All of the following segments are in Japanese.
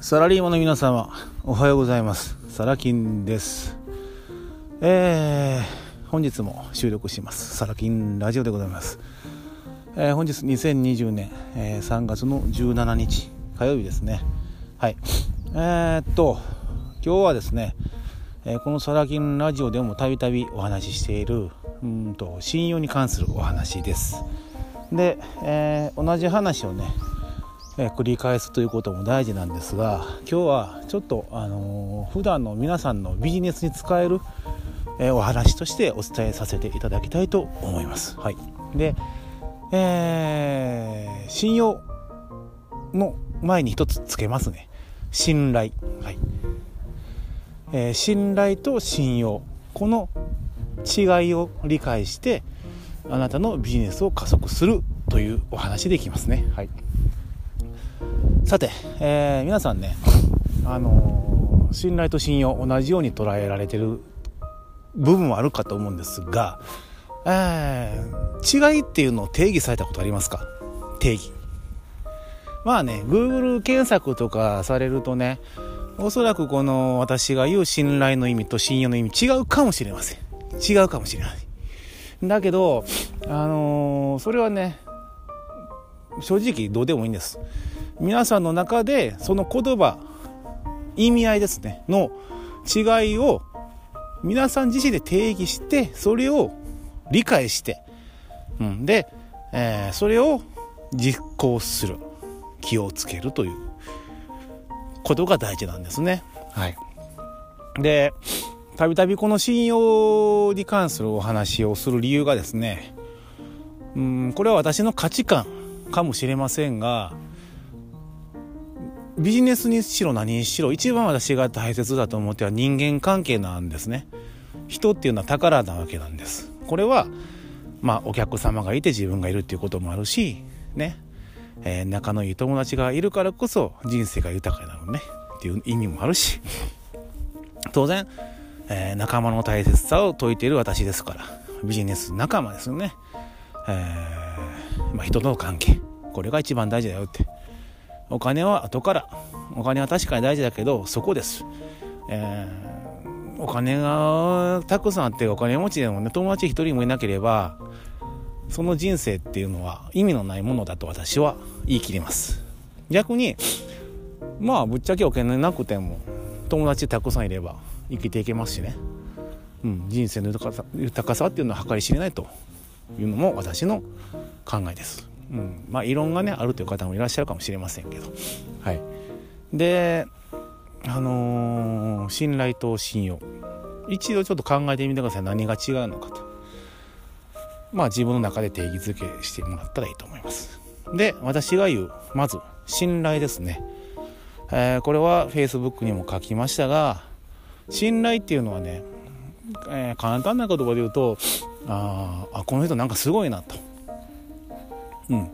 サラリーマンの皆様、おはようございます。サラキンです。えー、本日も収録します。サラキンラジオでございます。えー、本日2020年、えー、3月の17日、火曜日ですね。はい。えー、っと、今日はですね、えー、このサラキンラジオでもたびたびお話ししている、うんと、信用に関するお話です。で、えー、同じ話をね、え繰り返すということも大事なんですが今日はちょっと、あのー、普段の皆さんのビジネスに使える、えー、お話としてお伝えさせていただきたいと思います。はい、で、えー、信用の前に一つつけますね。信頼、はい。えー、信頼と信用。この違いを理解してあなたのビジネスを加速するというお話でいきますね。はいさて、えー、皆さんね、あのー、信頼と信用同じように捉えられてる部分はあるかと思うんですが、えー、違いっていうのを定義されたことありますか？定義。まあね、Google 検索とかされるとね、おそらくこの私が言う信頼の意味と信用の意味違うかもしれません。違うかもしれない。だけど、あのー、それはね、正直どうでもいいんです。皆さんの中でその言葉意味合いですねの違いを皆さん自身で定義してそれを理解して、うん、で、えー、それを実行する気をつけるということが大事なんですね。はい、でたびたびこの信用に関するお話をする理由がですねうんこれは私の価値観かもしれませんがビジネスにしろ何にしろ一番私が大切だと思っては人間関係なんですね。人っていうのは宝なわけなんです。これはまあお客様がいて自分がいるっていうこともあるしね、えー、仲のいい友達がいるからこそ人生が豊かになるね。っていう意味もあるし。当然、えー、仲間の大切さを説いている私ですからビジネス仲間ですよね、えー、まあ、人との関係。これが一番大事だよって。お金は後から。お金は確かに大事だけどそこです、えー、お金がたくさんあってお金持ちでもね友達一人もいなければその人生っていうのは意味のないものだと私は言い切ります。逆にまあぶっちゃけお金なくても友達たくさんいれば生きていけますしね、うん、人生の豊かさ豊かさっていうのは計り知れないというのも私の考えです。うん、まあ異論がねあるという方もいらっしゃるかもしれませんけど。はい。であのー、信頼と信用。一度ちょっと考えてみてください。何が違うのかと。まあ自分の中で定義づけしてもらったらいいと思います。で私が言うまず信頼ですね、えー、これは Facebook にも書きましたが信頼っていうのはね、えー、簡単な言葉で言うとああこの人なんかすごいなとうん。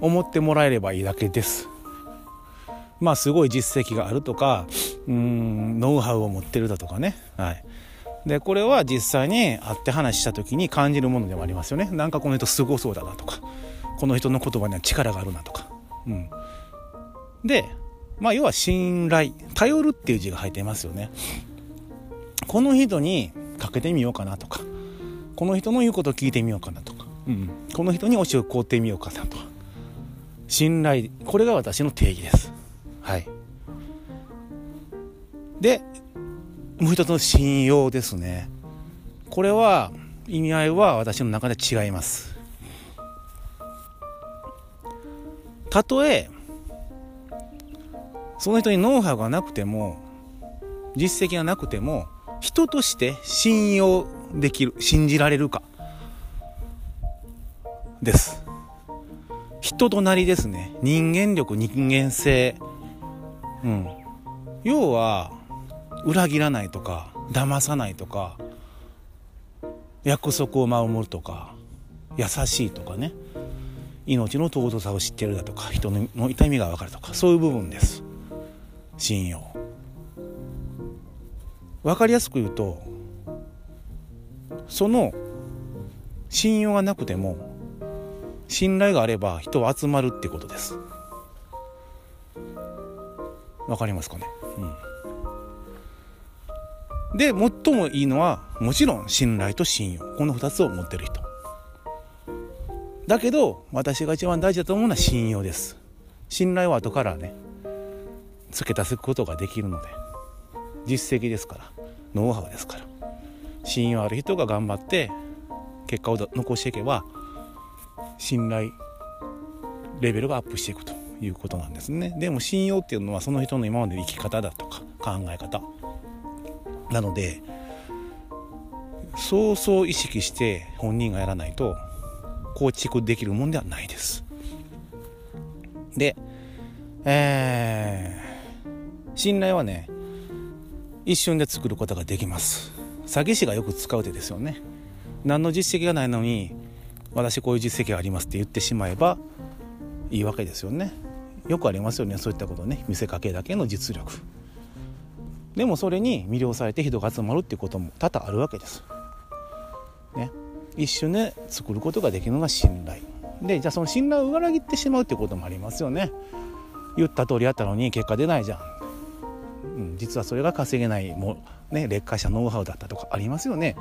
思ってもらえればいいだけです。まあすごい実績があるとかうんノウハウを持ってるだとかね。はい。でこれは実際に会って話した時に感じるものでもありますよね。なんかこの人すごそうだなとかこの人の言葉には力があるなとか。うん。でまあ要は信頼頼るっていう字が入ってますよね。この人にかけてみようかなとかこの人の言うことを聞いてみようかなとか。うん、この人に教えを請うてみようかなと。信頼これが私の定義です。はい。でもう一つの信用ですね。これは意味合いは私の中で違います。たとえその人にノウハウがなくても実績がなくても人として信用できる信じられるか。です。人となりですね。人間力人間性。うん。要は裏切らないとか騙さないとか約束を守るとか優しいとかね。命の尊さを知ってるだとか人の痛みが分かるとかそういう部分です。信用。分かりやすく言うとその信用がなくても信頼があれば人は集まるってことです。わかりますかね？うん。で最もいいのはもちろん信頼と信用。この2つを持ってる人。だけど私が一番大事だと思うのは信用です。信頼は後からね付け足すことができるので。実績ですから。ノウハウですから。信用ある人が頑張って結果を残していけば信頼レベルがアップしていくということなんですね。でも信用っていうのはその人の今までの生き方だとか考え方。なのでそうそう意識して本人がやらないと構築できるもんではないです。でえー、信頼はね一瞬で作ることができます。詐欺師がよく使う手ですよね。何の実績がないのに私こういう実績がありますって言ってしまえばいいわけですよね。よくありますよね。そういったことね。見せかけだけの実力。でもそれに魅了されて人が集まるっていうことも多々あるわけです、ね、一瞬で作ることができるのが信頼。でじゃあその信頼を裏切ってしまうってこともありますよね。言った通りやったのに結果出ないじゃん、うん、実はそれが稼げないもね劣化したノウハウだったとかありますよね。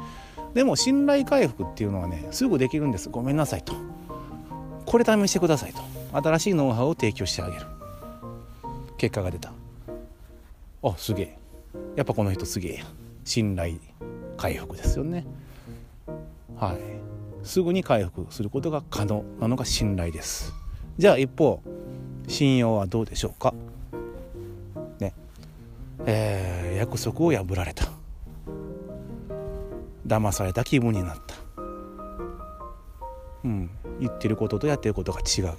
でも信頼回復っていうのはねすぐできるんです。ごめんなさいと。これ試してくださいと。新しいノウハウを提供してあげる。結果が出た。あすげえ。やっぱこの人すげえや。信頼回復ですよね。はい。すぐに回復することが可能なのが信頼です。じゃあ一方信用はどうでしょうか。ね。えー、約束を破られた。騙された気分になった。うん。言ってることとやってることが違う。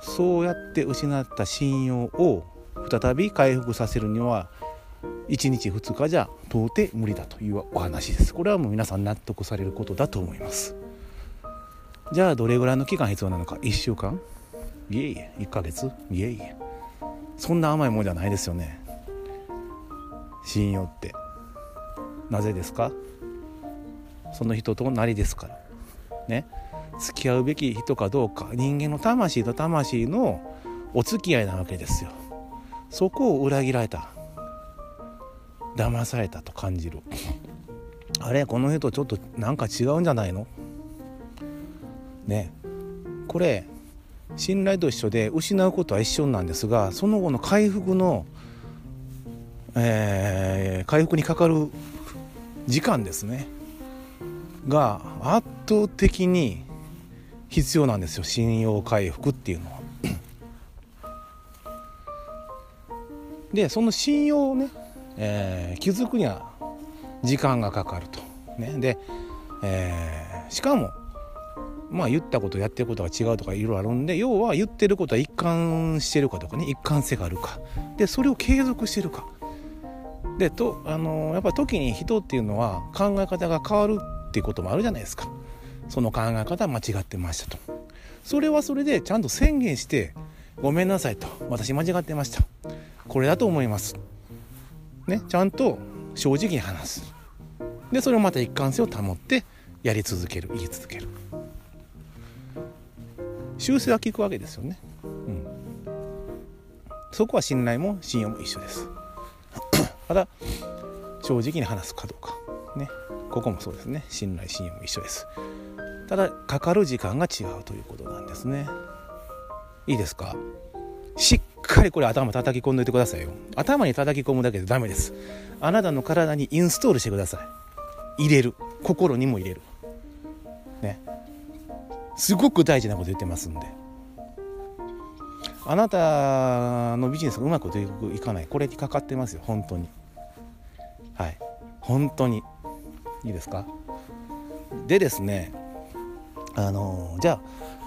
そうやって失った信用を再び回復させるには1日2日じゃ到底無理だというお話です。これはもう皆さん納得されることだと思います。じゃあどれぐらいの期間必要なのか？1週間？いえいえ。1ヶ月？いえいえ。そんな甘いもんじゃないですよね。信用って。なぜですか？その人となりですから。ね。付き合うべき人かどうか。人間の魂と魂のお付き合いなわけですよ。そこを裏切られた。騙されたと感じる。あれ？この人ちょっとなんか違うんじゃないの？ね。これ信頼と一緒で失うことは一緒なんですがその後の回復の、えー、回復にかかる時間ですね。が圧倒的に必要なんですよ。信用回復っていうのは。でその信用をね、えー、築くには時間がかかると。ね、で、えー、しかもまあ言ったことやってることが違うとかいろいろあるんで要は言ってることは一貫してるかとかね。一貫性があるか。でそれを継続してるか。でとあの、やっぱり時に人っていうのは考え方が変わるっていうこともあるじゃないですか。その考え方は間違ってましたと。それはそれでちゃんと宣言してごめんなさいと。私間違ってました。これだと思います。ねちゃんと正直に話す。でそれをまた一貫性を保ってやり続ける。言い続ける。修正は効くわけですよね、うん、そこは信頼も信用も一緒です。ただ正直に話すかどうか。ね。ここもそうですね。信頼信用も一緒です。ただかかる時間が違うということなんですね。いいですか？しっかりこれ頭叩き込んでおいてくださいよ。頭に叩き込むだけでダメです。あなたの体にインストールしてください。入れる。心にも入れる。ね。すごく大事なこと言ってますんで。あなたのビジネスがうまくいかない。これにかかってますよ。本当に。はい。本当に。いいですか？でですねあのじゃあ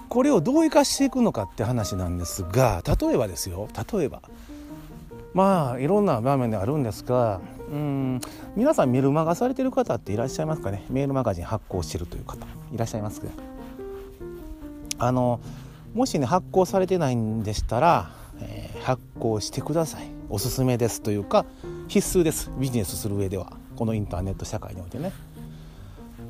これをどう生かしていくのかって話なんですが例えばですよ。例えば。まあいろんな場面であるんですがうん皆さんメルマガされてる方っていらっしゃいますかね？メールマガジン発行してるという方。いらっしゃいますかあのもしね発行されてないんでしたら、えー、発行してください。おすすめですというか必須です。ビジネスする上では。このインターネット社会においてね。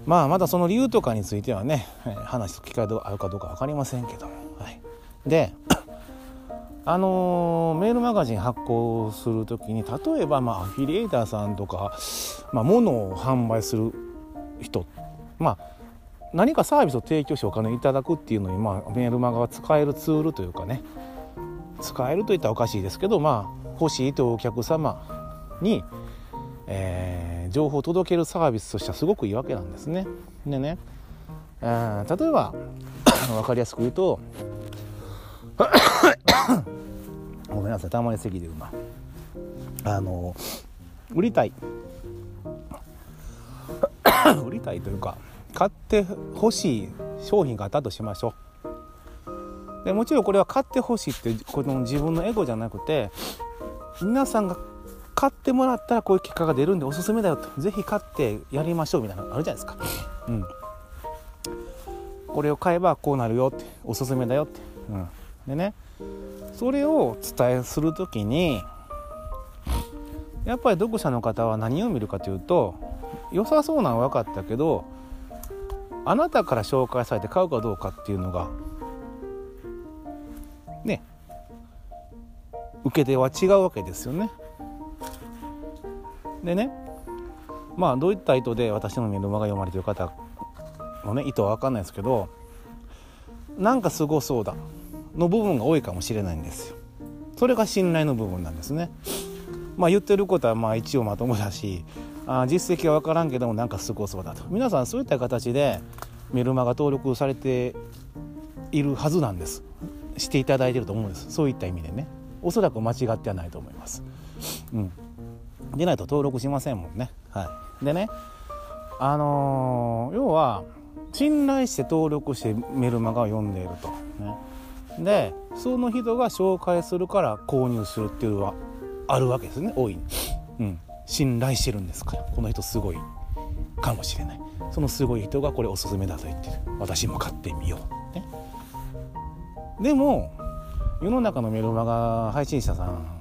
まあまだその理由とかについてはね、話す機会があるかどうか分かりませんけども、はい、であのー、メールマガジン発行する時に例えば、まあ、アフィリエイターさんとか、まあ、物を販売する人。まあ何かサービスを提供してお金いただくっていうのに、まあ、メールマガは使えるツールというかね使えるといったらおかしいですけどまあ欲しいというお客様に、えー、情報を届けるサービスとしてはすごくいいわけなんですね。でね、えー、例えば 分かりやすく言うと ごめんなさいたまに席でうまあの売りたい 売りたいというか買ってほしい商品があったとしましょう。でもちろんこれは買ってほしいってこの自分のエゴじゃなくて皆さんが買ってもらったらこういう結果が出るんでおすすめだよと。是非買ってやりましょうみたいなのあるじゃないですか、うん、これを買えばこうなるよって。おすすめだよって、うん、でね。それを伝えする時にやっぱり読者の方は何を見るかというと良さそうなのは分かったけどあなたから紹介されて買うかどうかっていうのがね受け手は違うわけですよね。でねまあどういった意図で私のメルマが読まれてる方のね意図は分かんないですけどなんかすごそうだの部分が多いかもしれないんですよ。それが信頼の部分なんですね。まあ言ってることはまあ一応まともだしあ実績は分からんけどもなんかすごそうだと皆さんそういった形でメルマガ登録されているはずなんです。していただいてると思うんです。そういった意味でね。おそらく間違ってはないと思います、うん、でないと登録しませんもんね。はい。でねあのー、要は信頼して登録してメルマガを読んでいると。ね。でその人が紹介するから購入するっていうのはあるわけですね。大いに、うん、信頼してるんですから。この人すごい。かもしれない。そのすごい人がこれおすすめだと言ってる。私も買ってみよう、ね、でも世の中のメルマガ配信者さん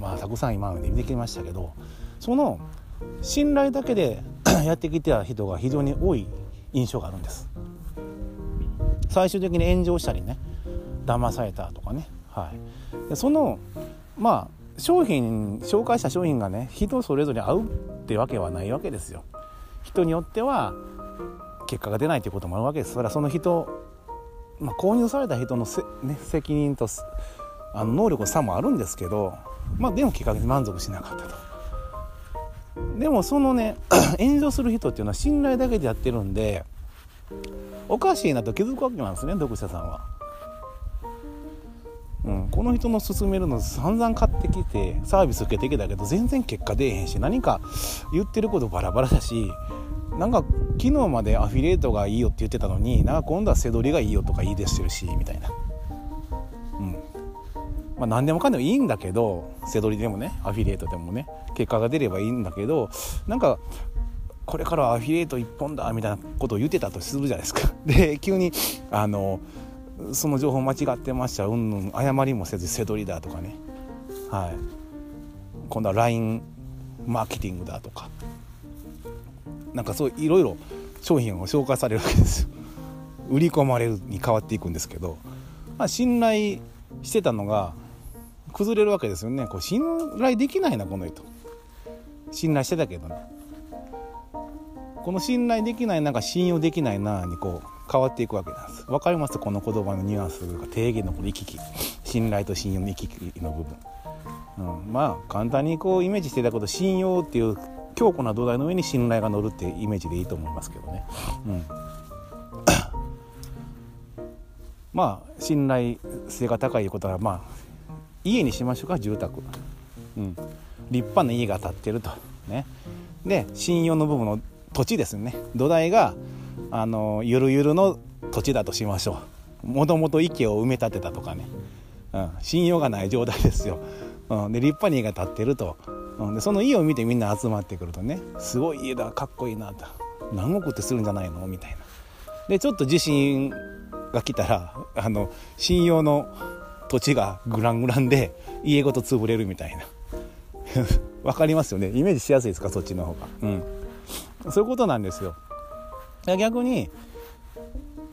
まあたくさん今まで見てきましたけどその信頼だけで やってきた人が非常に多い印象があるんです。最終的に炎上したりね。騙されたとかね。はい。でそのまあ商品紹介した商品がね人それぞれ合うってわけはないわけですよ。人によっては結果が出ないということもあるわけですそれはその人、まあ、購入された人のせ、ね、責任とあの能力の差もあるんですけど、まあ、でも結果に満足しなかったとでもそのね 炎上する人っていうのは信頼だけでやってるんでおかしいなと気づくわけなんですね読者さんは。うん、この人の勧めるの散々買ってきてサービス受けてきたけど全然結果出えへんし何か言ってることバラバラだしなんか昨日までアフィリエイトがいいよって言ってたのになんか今度は背取りがいいよとか言い出してるしみたいな。うんまあ、何でもかんでもいいんだけど背取りでもねアフィリエイトでもね結果が出ればいいんだけどなんかこれからはアフィリエイト一本だみたいなことを言ってたとするじゃないですか。で急にあのその情報間違ってました。うんうん謝りもせず背取りだとかね。はい。今度は LINE マーケティングだとか。なんかそういろいろ商品を紹介されるわけですよ。売り込まれるに変わっていくんですけど、まあ、信頼してたのが崩れるわけですよね。こう信頼できないなこの人。信頼してたけどねこの信頼できないなんか信用できないなにこう変わっていくわけなんです。分かります？この言葉のニュアンスが定義のこの行き来。信頼と信用の行き来の部分、うん、まあ簡単にこうイメージしていただくと信用っていう強固な土台の上に信頼が乗るっていうイメージでいいと思いますけどね、うん、まあ信頼性が高いことはまあ家にしましょうか住宅、うん、立派な家が建ってると。ね。で信用の部分の土地ですね。土台があのゆるゆるの土地だとしましょう。もともと池を埋め立てたとかね、うん、信用がない状態ですよ、うん、で立派に家が建ってると、うん、でその家を見てみんな集まってくるとねすごい家だかっこいいなと何億ってするんじゃないのみたいな。でちょっと地震が来たらあの信用の土地がグラングランで家ごと潰れるみたいな。わかりますよね。イメージしやすいですか？そっちの方が。うん。そういうことなんですよ。逆に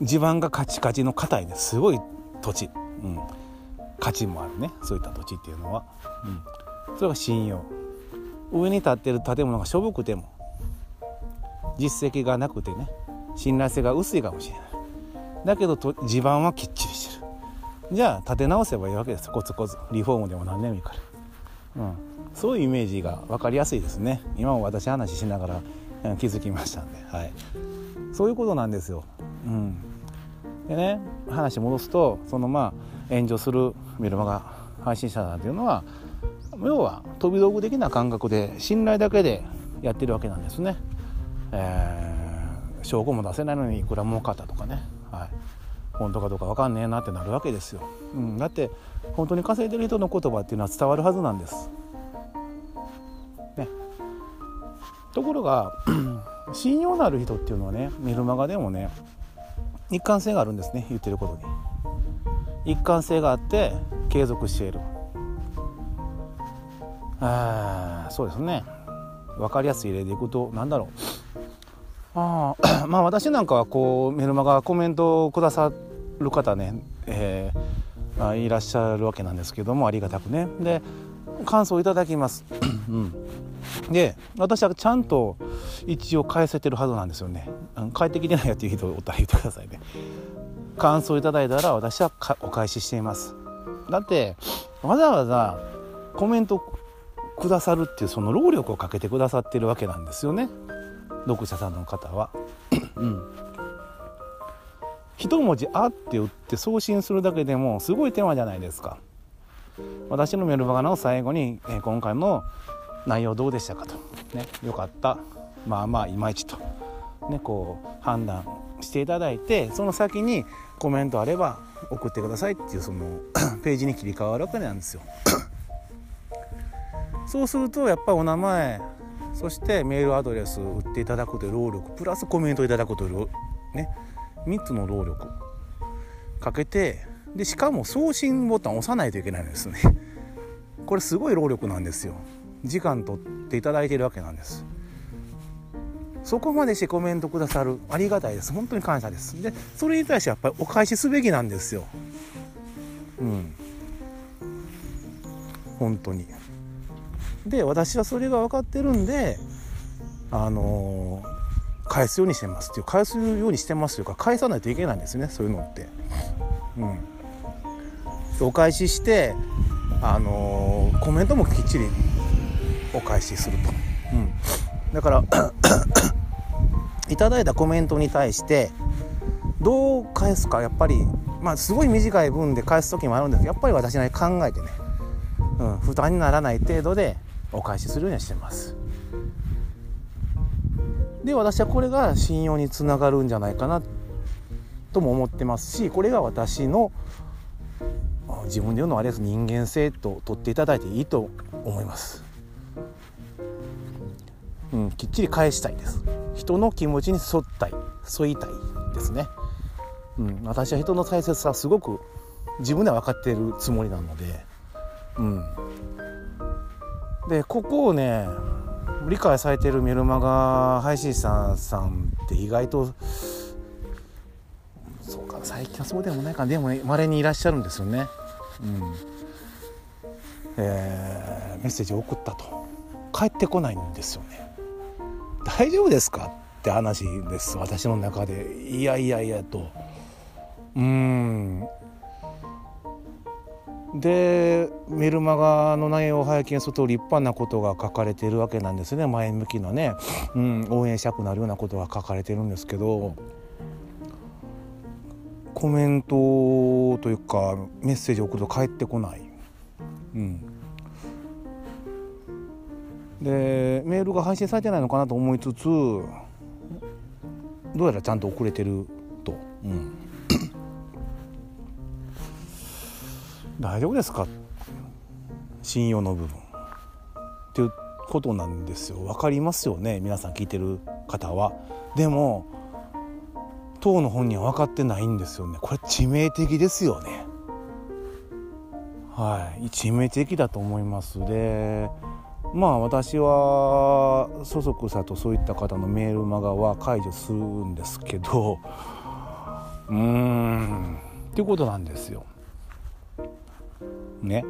地盤がカチカチの硬いねすごい土地、うん、価値もあるねそういった土地っていうのは、うん、それが信用。上に建ってる建物がしょぼくても実績がなくてね信頼性が薄いかもしれない。だけど地盤はきっちりしてる。じゃあ建て直せばいいわけですコツコツ。リフォームでも何でもいいから、うん、そういうイメージが分かりやすいですね。今も私話しながら、気づきましたんで、はい、そういうことなんですよ、うん、でね話戻すとそのまあ炎上するメルマガ配信者なんていうのは要は飛び道具的な感覚で信頼だけでやってるわけなんですね、えー、証拠も出せないのにいくら儲かったとかね、はい、本当かどうか分かんねえなってなるわけですよ、うん、だって本当に稼いでる人の言葉っていうのは伝わるはずなんです、ね、ところが信用のある人っていうのはねメルマガでもね一貫性があるんですね言ってることに。一貫性があって継続している。あそうですね。分かりやすい例でいくと何だろう。あ まあ私なんかはこうメルマガコメントをくださる方ね、えー、いらっしゃるわけなんですけどもありがたくね。で感想いただきます、うん、で私はちゃんと一応返せてるはずなんですよね。帰ってきてないやっていう人おったら言ってくださいね。感想いただいたら私はお返ししています。だってわざわざコメントくださるっていうその労力をかけてくださってるわけなんですよね。読者さんの方は。うん。一文字「あ」って打って送信するだけでもすごい手間じゃないですか。私のメルマガの最後に、え、今回の内容どうでしたかと、ね、よかった。まあまあいまいちと、ね、こう判断していただいてその先にコメントあれば送ってくださいっていうその ページに切り替わるわけなんですよ。そうするとやっぱりお名前そしてメールアドレス打っていただくという労力プラスコメントいただくというね3つの労力かけてでしかも送信ボタン押さないといけないんですね。これすごい労力なんですよ。時間取っていただいているわけなんです。そこまでしてコメントくださるありがたいです。本当に感謝です。でそれに対してやっぱりお返しすべきなんですよ。うん。本当に。で私はそれが分かってるんであのー、返すようにしてますっていう返すようにしてますというか返さないといけないんですねそういうのって。うん。お返ししてあのー、コメントもきっちりお返しすると、うん、だから いただいたコメントに対してどう返すかやっぱりまあすごい短い文で返す時もあるんですけどやっぱり私なり考えてね、うん、負担にならない程度でお返しするようにしてます。で私はこれが信用につながるんじゃないかなとも思ってますしこれが私の自分で言うのはあれです。人間性と取っていただいていいと思います。うん、きっちり返したいです。人の気持ちに沿ったい沿いたいですね、うん、私は人の大切さすごく自分では分かっているつもりなので、うん、でここをね理解されてるメルマガ配信者さんって意外とそうか最近はそうでもないかでもまれにいらっしゃるんですよね。うん。えー、メッセージを送ったと。帰ってこないんですよね。大丈夫ですか？って話です。私の中で。いやいやいやと。うん。でメルマガの内容を拝見すると立派なことが書かれてるわけなんですね。前向きなね、うん、応援したくなるようなことが書かれてるんですけど。コメントというかメッセージを送ると返ってこない。うん。でメールが配信されてないのかなと思いつつどうやらちゃんと遅れてると、うん、大丈夫ですか？信用の部分。っていうことなんですよ。分かりますよね？皆さん聞いてる方は。でも当の本人は分かってないんですよね。これ致命的ですよね。はい。致命的だと思います。でまあ私はそそくさとそういった方のメールマガは解除するんですけどうーん。っていうことなんですよ。ね。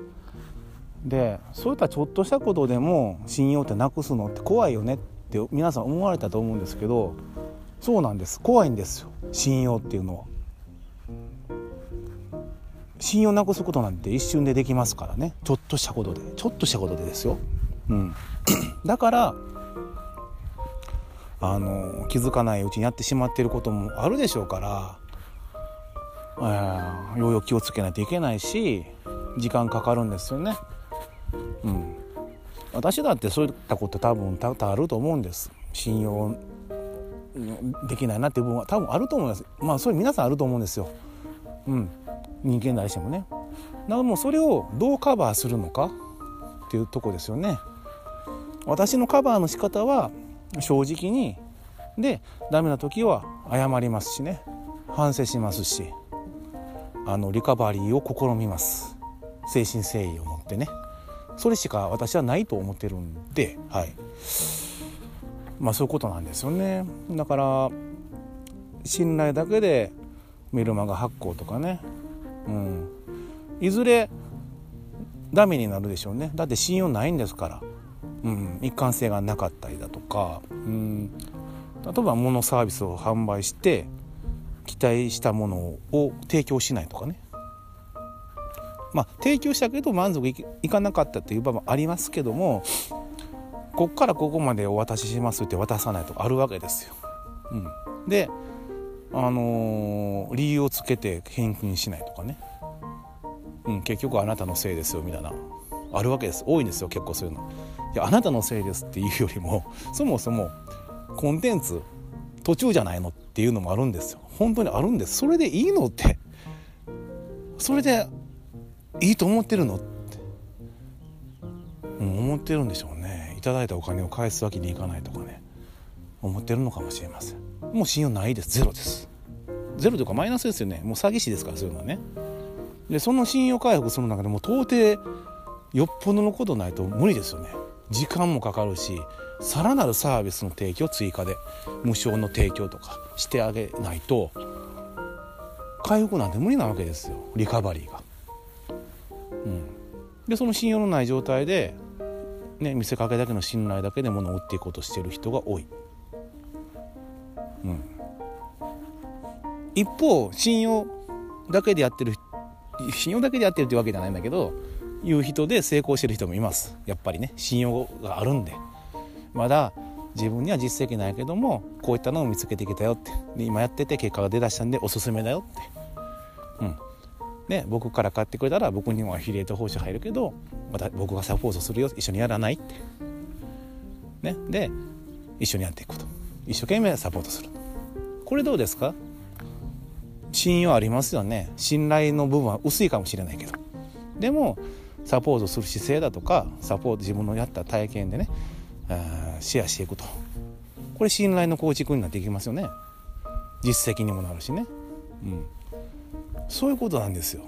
でそういったちょっとしたことでも信用ってなくすのって怖いよねって皆さん思われたと思うんですけどそうなんです。怖いんですよ。信用っていうのは。信用なくすことなんて一瞬でできますからね。ちょっとしたことで。ちょっとしたことでですよ、うん、だからあの気づかないうちにやってしまっていることもあるでしょうから、えー、ようよう気をつけないといけないし時間かかるんですよね。うん、私だってそういったこと多分多々あると思うんです。信用できないなっていう部分は多分あると思います。まあそれ皆さんあると思うんですよ。うん。人間誰してもね。だからもうそれをどうカバーするのかっていうとこですよね。私のカバーの仕方は正直に。でダメな時は謝りますしね。反省しますしあのリカバリーを試みます。精神誠意を持ってね。それしか私はないと思ってるんではい。まあそういうことなんですよね。だから信頼だけでメルマガ発行とかね。うん、いずれダメになるでしょうね。だって信用ないんですから、うん、一貫性がなかったりだとか、うん、例えば物サービスを販売して期待したものを提供しないとかね。まあ提供したけど満足いかなかったという場もありますけどもこっからここまでお渡ししますって渡さないとかあるわけですよ。うん、であのー、理由をつけて返金しないとかね、うん、結局あなたのせいですよみたいな。あるわけです。多いんですよ結構そういうの。いやあなたのせいですっていうよりも そもそもコンテンツ途中じゃないのっていうのもあるんですよ。本当にあるんです。それでいいのって。それでいいと思ってるのって、うん、思ってるんでしょうね。いただいたお金を返すわけにいかないとかね。思ってるのかもしれません。もう信用ないです。ゼロです。ゼロというかマイナスですよね。もう詐欺師ですからそういうのはね。でその信用回復する中でも到底よっぽどのことないと無理ですよね。時間もかかるしさらなるサービスの提供追加で無償の提供とかしてあげないと回復なんて無理なわけですよリカバリーが。うん、でその信用のない状態で、ね、見せかけだけの信頼だけで物を売っていこうとしてる人が多い。うん、一方信用だけでやってる信用だけでやってるってわけじゃないんだけどいう人で成功してる人もいます。やっぱりね信用があるんで。まだ自分には実績ないけどもこういったのを見つけてきたよって。で今やってて結果が出だしたんでおすすめだよって。うん。ね僕から買ってくれたら僕にもアフィリエイト報酬入るけどまた僕がサポートするよ。一緒にやらないって。ねで一緒にやっていくこと。一生懸命サポートする。これどうですか？信用ありますよね。信頼の部分は薄いかもしれないけど。でもサポートする姿勢だとかサポート自分のやった体験でねシェアしていくと。これ信頼の構築になっていきますよね。実績にもなるしね。うん。そういうことなんですよ。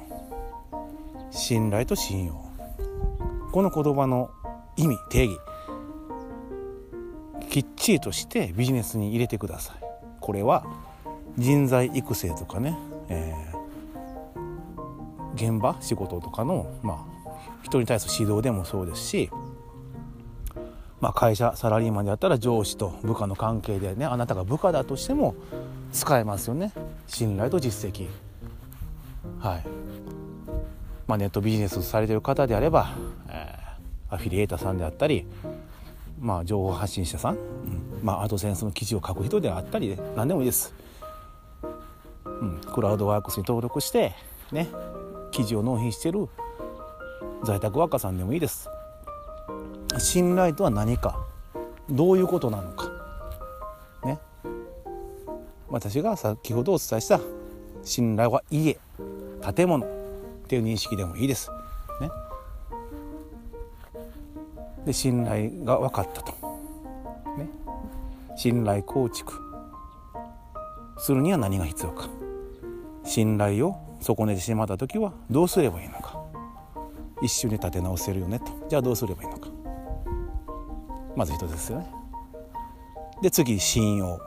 信頼と信用。この言葉の意味定義。きっちりとしてビジネスに入れてください。これは人材育成とかね、えー、現場仕事とかの、まあ、人に対する指導でもそうですし、まあ、会社サラリーマンであったら上司と部下の関係でねあなたが部下だとしても使えますよね。信頼と実績。はい。まあ、ネットビジネスをされてる方であれば、えー、アフィリエーターさんであったりまあ、情報発信者さん、うんまあ、アドセンスの記事を書く人であったりで何でもいいです、うん、クラウドワークスに登録してね記事を納品してる在宅ワーカーさんでもいいです。信頼とは何か。どういうことなのか。ね。私が先ほどお伝えした。信頼は家建物っていう認識でもいいです。ね。で信頼が分かったと、ね、信頼構築。するには何が必要か。信頼を損ねてしまった時はどうすればいいの一緒に立て直せるよねと。じゃあどうすればいいのか。まず一つですよね。で次信用。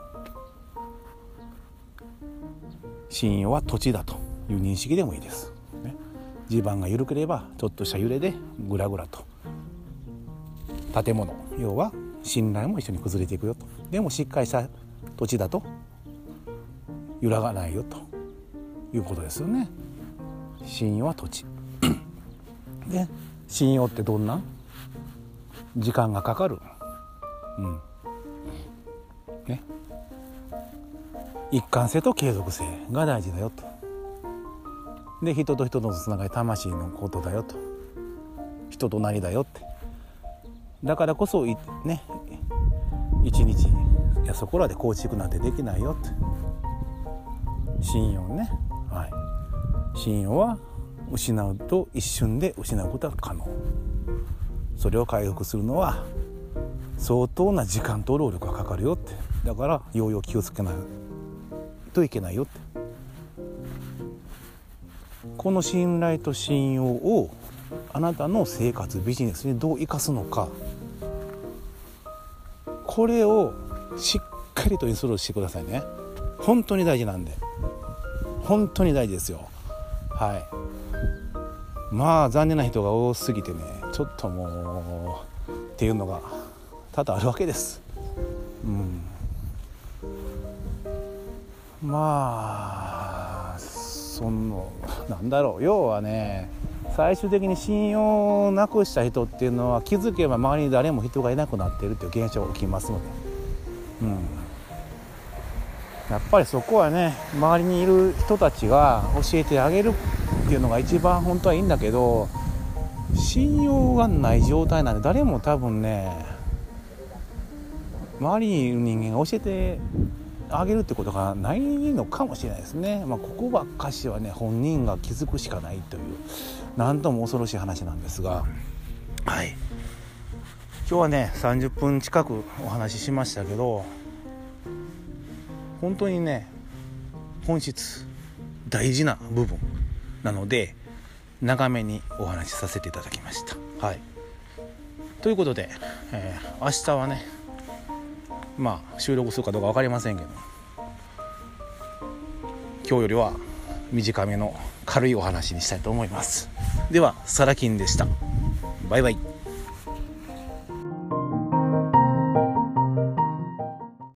信用は土地だという認識でもいいです、ね、地盤が緩ければちょっとした揺れでぐらぐらと。建物。要は信頼も一緒に崩れていくよと。でもしっかりした土地だと揺らがないよということですよね。信用は土地。で信用ってどんな？時間がかかる。うん。ね。一貫性と継続性が大事だよと。で人と人とのつながり魂のことだよと。人となりだよって。だからこそね。一日いやそこらで構築なんてできないよって。信用ね。はい。信用は失うと一瞬で失うことは可能。それを回復するのは相当な時間と労力がかかるよって。だからようよう気をつけないといけないよって。この信頼と信用をあなたの生活ビジネスにどう生かすのか。これをしっかりとインストールしてくださいね。本当に大事なんで。本当に大事ですよ。はい。まあ残念な人が多すぎてねちょっともうっていうのが多々あるわけです。うん。まあそのなんだろう。要はね最終的に信用をなくした人っていうのは気づけば周りに誰も人がいなくなっているっていう現象が起きますので、うん、やっぱりそこはね周りにいる人たちが教えてあげるっていうのが一番本当はいいんだけど信用がない状態なんで誰も多分ね周りにいる人間が教えてあげるってことがないのかもしれないですね、まあ、ここばっかしはね本人が気づくしかないという何とも恐ろしい話なんですが。はい。今日はね30分近くお話ししましたけど本当にね本質大事な部分。なので長めにお話しさせていただきました。はい。ということで、えー、明日はねまあ収録するかどうか分かりませんけど今日よりは短めの軽いお話にしたいと思います。ではサラキンでした。バイバイ。